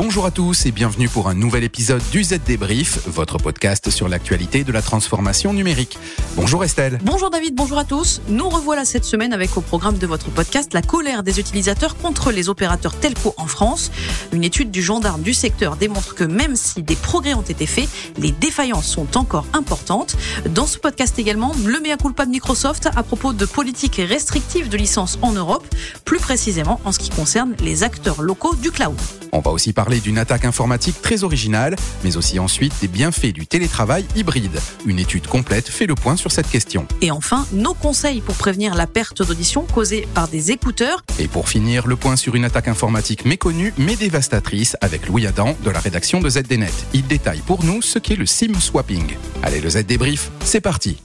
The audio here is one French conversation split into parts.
Bonjour à tous et bienvenue pour un nouvel épisode du Z Débrief, votre podcast sur l'actualité de la transformation numérique. Bonjour Estelle. Bonjour David, bonjour à tous. Nous revoilà cette semaine avec au programme de votre podcast la colère des utilisateurs contre les opérateurs telco en France. Une étude du gendarme du secteur démontre que même si des progrès ont été faits, les défaillances sont encore importantes. Dans ce podcast également, le mea culpa de Microsoft à propos de politiques restrictives de licence en Europe, plus précisément en ce qui concerne les acteurs locaux du cloud. On va aussi parler d'une attaque informatique très originale, mais aussi ensuite des bienfaits du télétravail hybride. Une étude complète fait le point sur cette question. Et enfin, nos conseils pour prévenir la perte d'audition causée par des écouteurs. Et pour finir, le point sur une attaque informatique méconnue mais dévastatrice avec Louis Adam de la rédaction de ZDNet. Il détaille pour nous ce qu'est le SIM swapping. Allez, le Z débrief, c'est parti.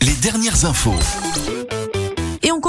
Les dernières infos.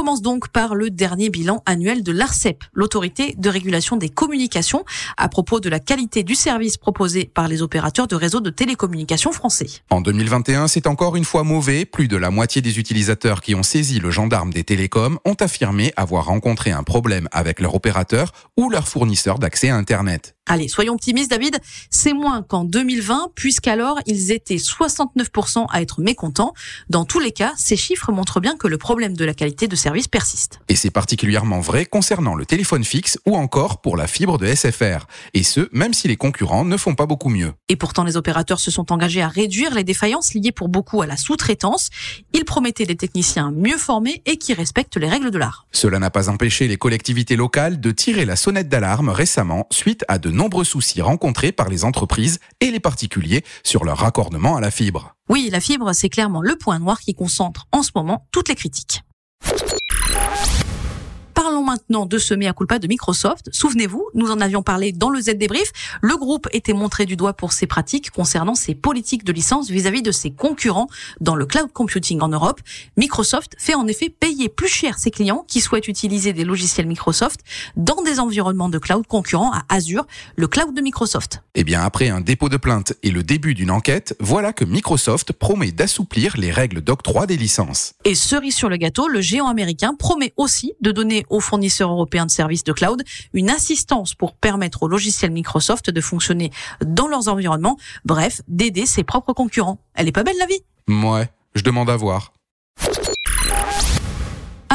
Commence donc par le dernier bilan annuel de l'ARCEP, l'autorité de régulation des communications, à propos de la qualité du service proposé par les opérateurs de réseaux de télécommunications français. En 2021, c'est encore une fois mauvais. Plus de la moitié des utilisateurs qui ont saisi le gendarme des télécoms ont affirmé avoir rencontré un problème avec leur opérateur ou leur fournisseur d'accès à Internet. Allez, soyons optimistes, David. C'est moins qu'en 2020, puisqu'alors ils étaient 69% à être mécontents. Dans tous les cas, ces chiffres montrent bien que le problème de la qualité de service persiste. Et c'est particulièrement vrai concernant le téléphone fixe ou encore pour la fibre de SFR. Et ce, même si les concurrents ne font pas beaucoup mieux. Et pourtant, les opérateurs se sont engagés à réduire les défaillances liées pour beaucoup à la sous-traitance. Ils promettaient des techniciens mieux formés et qui respectent les règles de l'art. Cela n'a pas empêché les collectivités locales de tirer la sonnette d'alarme récemment suite à de nombreux soucis rencontrés par les entreprises et les particuliers sur leur raccordement à la fibre. Oui, la fibre, c'est clairement le point noir qui concentre en ce moment toutes les critiques. Parlons maintenant de ce mea culpa de Microsoft. Souvenez-vous, nous en avions parlé dans le Z débrief. Le groupe était montré du doigt pour ses pratiques concernant ses politiques de licence vis-à-vis de ses concurrents dans le cloud computing en Europe. Microsoft fait en effet payer plus cher ses clients qui souhaitent utiliser des logiciels Microsoft dans des environnements de cloud concurrents à Azure, le cloud de Microsoft. Eh bien, après un dépôt de plainte et le début d'une enquête, voilà que Microsoft promet d'assouplir les règles d'octroi des licences. Et cerise sur le gâteau, le géant américain promet aussi de donner aux fournisseurs européens de services de cloud une assistance pour permettre aux logiciels Microsoft de fonctionner dans leurs environnements, bref, d'aider ses propres concurrents. Elle est pas belle la vie? Ouais, je demande à voir.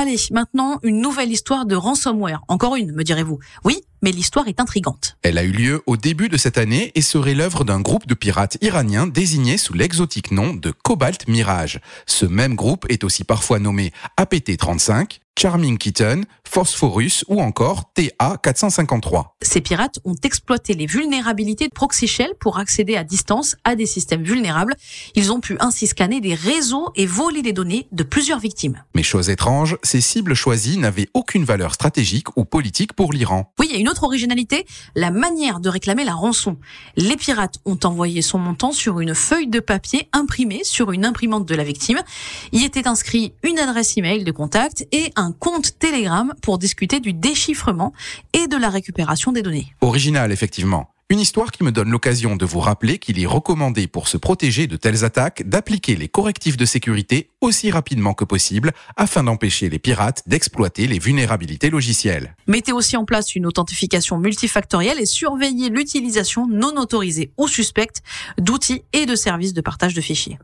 Allez, maintenant, une nouvelle histoire de ransomware. Encore une, me direz-vous. Oui, mais l'histoire est intrigante. Elle a eu lieu au début de cette année et serait l'œuvre d'un groupe de pirates iraniens désigné sous l'exotique nom de Cobalt Mirage. Ce même groupe est aussi parfois nommé APT-35, Charming Kitten, Phosphorus ou encore TA453. Ces pirates ont exploité les vulnérabilités de Proxy Shell pour accéder à distance à des systèmes vulnérables. Ils ont pu ainsi scanner des réseaux et voler les données de plusieurs victimes. Mais chose étrange, ces cibles choisies n'avaient aucune valeur stratégique ou politique pour l'Iran. Oui, il y a une autre originalité, la manière de réclamer la rançon. Les pirates ont envoyé son montant sur une feuille de papier imprimée sur une imprimante de la victime. Y était inscrit une adresse email de contact et un compte Telegram pour discuter du déchiffrement et de la récupération des données. Original, effectivement. Une histoire qui me donne l'occasion de vous rappeler qu'il est recommandé pour se protéger de telles attaques d'appliquer les correctifs de sécurité aussi rapidement que possible afin d'empêcher les pirates d'exploiter les vulnérabilités logicielles. Mettez aussi en place une authentification multifactorielle et surveillez l'utilisation non autorisée ou suspecte d'outils et de services de partage de fichiers.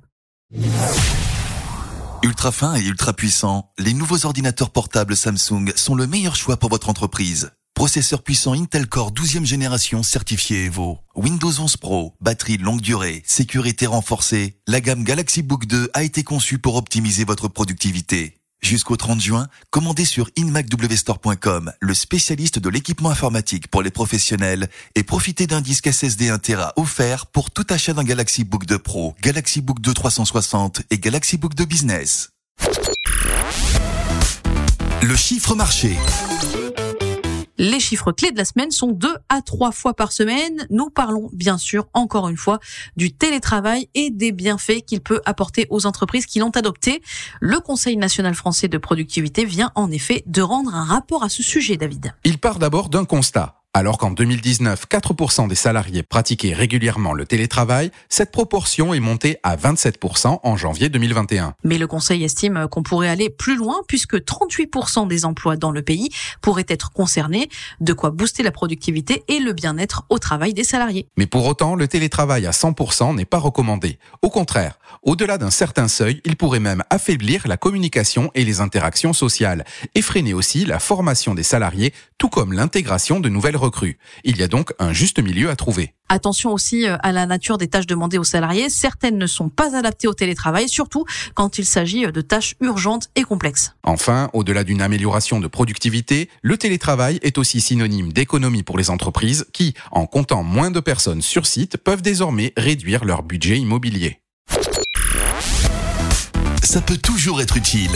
Ultra fin et ultra puissant, les nouveaux ordinateurs portables Samsung sont le meilleur choix pour votre entreprise. Processeur puissant Intel Core 12e génération certifié Evo. Windows 11 Pro, batterie longue durée, sécurité renforcée. La gamme Galaxy Book 2 a été conçue pour optimiser votre productivité. Jusqu'au 30 juin, commandez sur inmacwstore.com, le spécialiste de l'équipement informatique pour les professionnels, et profitez d'un disque SSD 1 Tera offert pour tout achat d'un Galaxy Book 2 Pro, Galaxy Book 2 360 et Galaxy Book 2 Business. Le chiffre marché. Les chiffres clés de la semaine sont deux à trois fois par semaine. Nous parlons bien sûr encore une fois du télétravail et des bienfaits qu'il peut apporter aux entreprises qui l'ont adopté. Le Conseil national français de productivité vient en effet de rendre un rapport à ce sujet, David. Il part d'abord d'un constat. Alors qu'en 2019, 4% des salariés pratiquaient régulièrement le télétravail, cette proportion est montée à 27% en janvier 2021. Mais le Conseil estime qu'on pourrait aller plus loin puisque 38% des emplois dans le pays pourraient être concernés, de quoi booster la productivité et le bien-être au travail des salariés. Mais pour autant, le télétravail à 100% n'est pas recommandé. Au contraire, au-delà d'un certain seuil, il pourrait même affaiblir la communication et les interactions sociales, et freiner aussi la formation des salariés, tout comme l'intégration de nouvelles recrues. Il y a donc un juste milieu à trouver. Attention aussi euh, à la nature des tâches demandées aux salariés. Certaines ne sont pas adaptées au télétravail, surtout quand il s'agit de tâches urgentes et complexes. Enfin, au-delà d'une amélioration de productivité, le télétravail est aussi synonyme d'économie pour les entreprises qui, en comptant moins de personnes sur site, peuvent désormais réduire leur budget immobilier ça peut toujours être utile.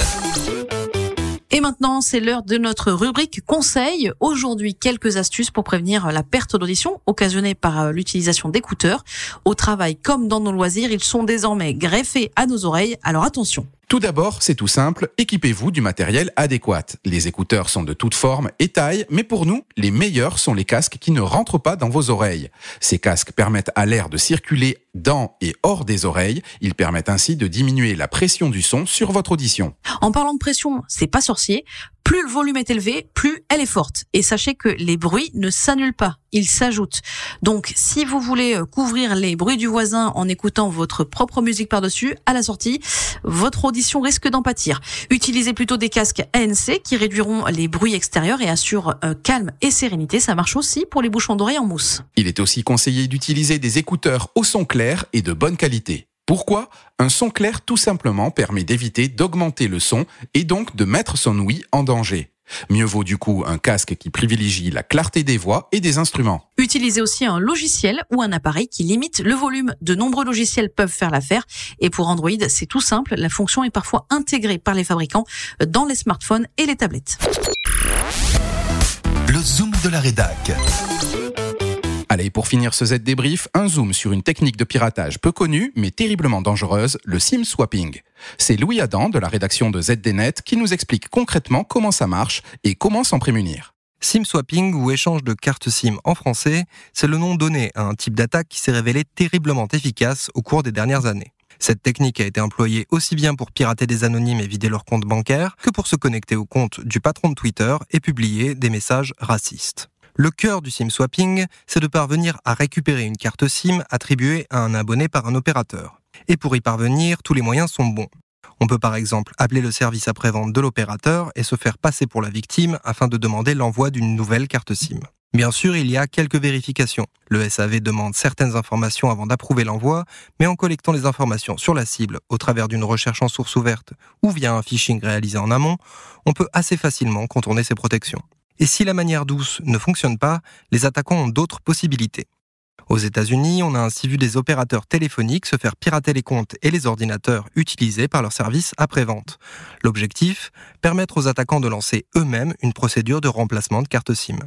Et maintenant, c'est l'heure de notre rubrique conseil. Aujourd'hui, quelques astuces pour prévenir la perte d'audition occasionnée par euh, l'utilisation d'écouteurs. Au travail comme dans nos loisirs, ils sont désormais greffés à nos oreilles, alors attention. Tout d'abord, c'est tout simple, équipez-vous du matériel adéquat. Les écouteurs sont de toutes formes et tailles, mais pour nous, les meilleurs sont les casques qui ne rentrent pas dans vos oreilles. Ces casques permettent à l'air de circuler dans et hors des oreilles. Ils permettent ainsi de diminuer la pression du son sur votre audition. En parlant de pression, c'est pas sorcier. Plus le volume est élevé, plus elle est forte. Et sachez que les bruits ne s'annulent pas, ils s'ajoutent. Donc, si vous voulez euh, couvrir les bruits du voisin en écoutant votre propre musique par-dessus, à la sortie, votre audition risque d'en pâtir. Utilisez plutôt des casques ANC qui réduiront les bruits extérieurs et assurent euh, calme et sérénité. Ça marche aussi pour les bouchons d'oreilles en mousse. Il est aussi conseillé d'utiliser des écouteurs au son clair et de bonne qualité. Pourquoi Un son clair tout simplement permet d'éviter d'augmenter le son et donc de mettre son ouïe en danger. Mieux vaut du coup un casque qui privilégie la clarté des voix et des instruments. Utilisez aussi un logiciel ou un appareil qui limite le volume. De nombreux logiciels peuvent faire l'affaire. Et pour Android, c'est tout simple. La fonction est parfois intégrée par les fabricants dans les smartphones et les tablettes. Le zoom de la rédac. Allez, pour finir ce Z débrief, un zoom sur une technique de piratage peu connue, mais terriblement dangereuse, le SIM swapping. C'est Louis Adam de la rédaction de ZDNet qui nous explique concrètement comment ça marche et comment s'en prémunir. SIM swapping ou échange de cartes SIM en français, c'est le nom donné à un type d'attaque qui s'est révélé terriblement efficace au cours des dernières années. Cette technique a été employée aussi bien pour pirater des anonymes et vider leur compte bancaire que pour se connecter au compte du patron de Twitter et publier des messages racistes. Le cœur du SIM swapping, c'est de parvenir à récupérer une carte SIM attribuée à un abonné par un opérateur. Et pour y parvenir, tous les moyens sont bons. On peut par exemple appeler le service après-vente de l'opérateur et se faire passer pour la victime afin de demander l'envoi d'une nouvelle carte SIM. Bien sûr, il y a quelques vérifications. Le SAV demande certaines informations avant d'approuver l'envoi, mais en collectant les informations sur la cible au travers d'une recherche en source ouverte ou via un phishing réalisé en amont, on peut assez facilement contourner ces protections. Et si la manière douce ne fonctionne pas, les attaquants ont d'autres possibilités. Aux États-Unis, on a ainsi vu des opérateurs téléphoniques se faire pirater les comptes et les ordinateurs utilisés par leurs services après-vente. L'objectif Permettre aux attaquants de lancer eux-mêmes une procédure de remplacement de carte SIM.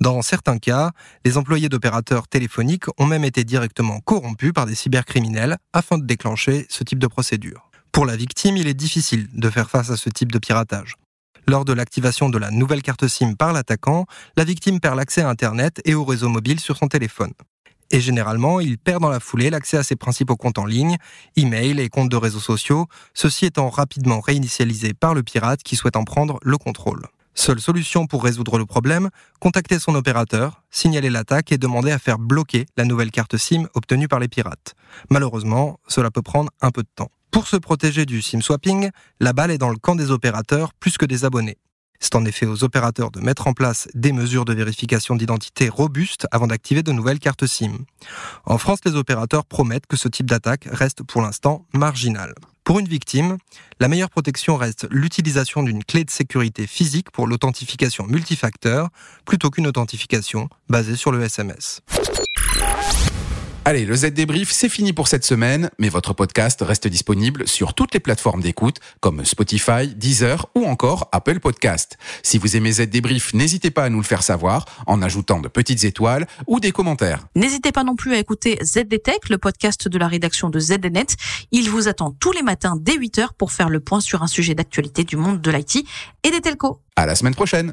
Dans certains cas, les employés d'opérateurs téléphoniques ont même été directement corrompus par des cybercriminels afin de déclencher ce type de procédure. Pour la victime, il est difficile de faire face à ce type de piratage. Lors de l'activation de la nouvelle carte SIM par l'attaquant, la victime perd l'accès à Internet et au réseau mobile sur son téléphone. Et généralement, il perd dans la foulée l'accès à ses principaux comptes en ligne, email et comptes de réseaux sociaux, ceci étant rapidement réinitialisé par le pirate qui souhaite en prendre le contrôle. Seule solution pour résoudre le problème, contacter son opérateur, signaler l'attaque et demander à faire bloquer la nouvelle carte SIM obtenue par les pirates. Malheureusement, cela peut prendre un peu de temps. Pour se protéger du SIM swapping, la balle est dans le camp des opérateurs plus que des abonnés. C'est en effet aux opérateurs de mettre en place des mesures de vérification d'identité robustes avant d'activer de nouvelles cartes SIM. En France, les opérateurs promettent que ce type d'attaque reste pour l'instant marginal. Pour une victime, la meilleure protection reste l'utilisation d'une clé de sécurité physique pour l'authentification multifacteur plutôt qu'une authentification basée sur le SMS. Allez, le Z débrief, c'est fini pour cette semaine, mais votre podcast reste disponible sur toutes les plateformes d'écoute comme Spotify, Deezer ou encore Apple Podcast. Si vous aimez Z débrief, n'hésitez pas à nous le faire savoir en ajoutant de petites étoiles ou des commentaires. N'hésitez pas non plus à écouter ZDTech, le podcast de la rédaction de ZDNet. Il vous attend tous les matins dès 8h pour faire le point sur un sujet d'actualité du monde de l'IT et des telcos. À la semaine prochaine.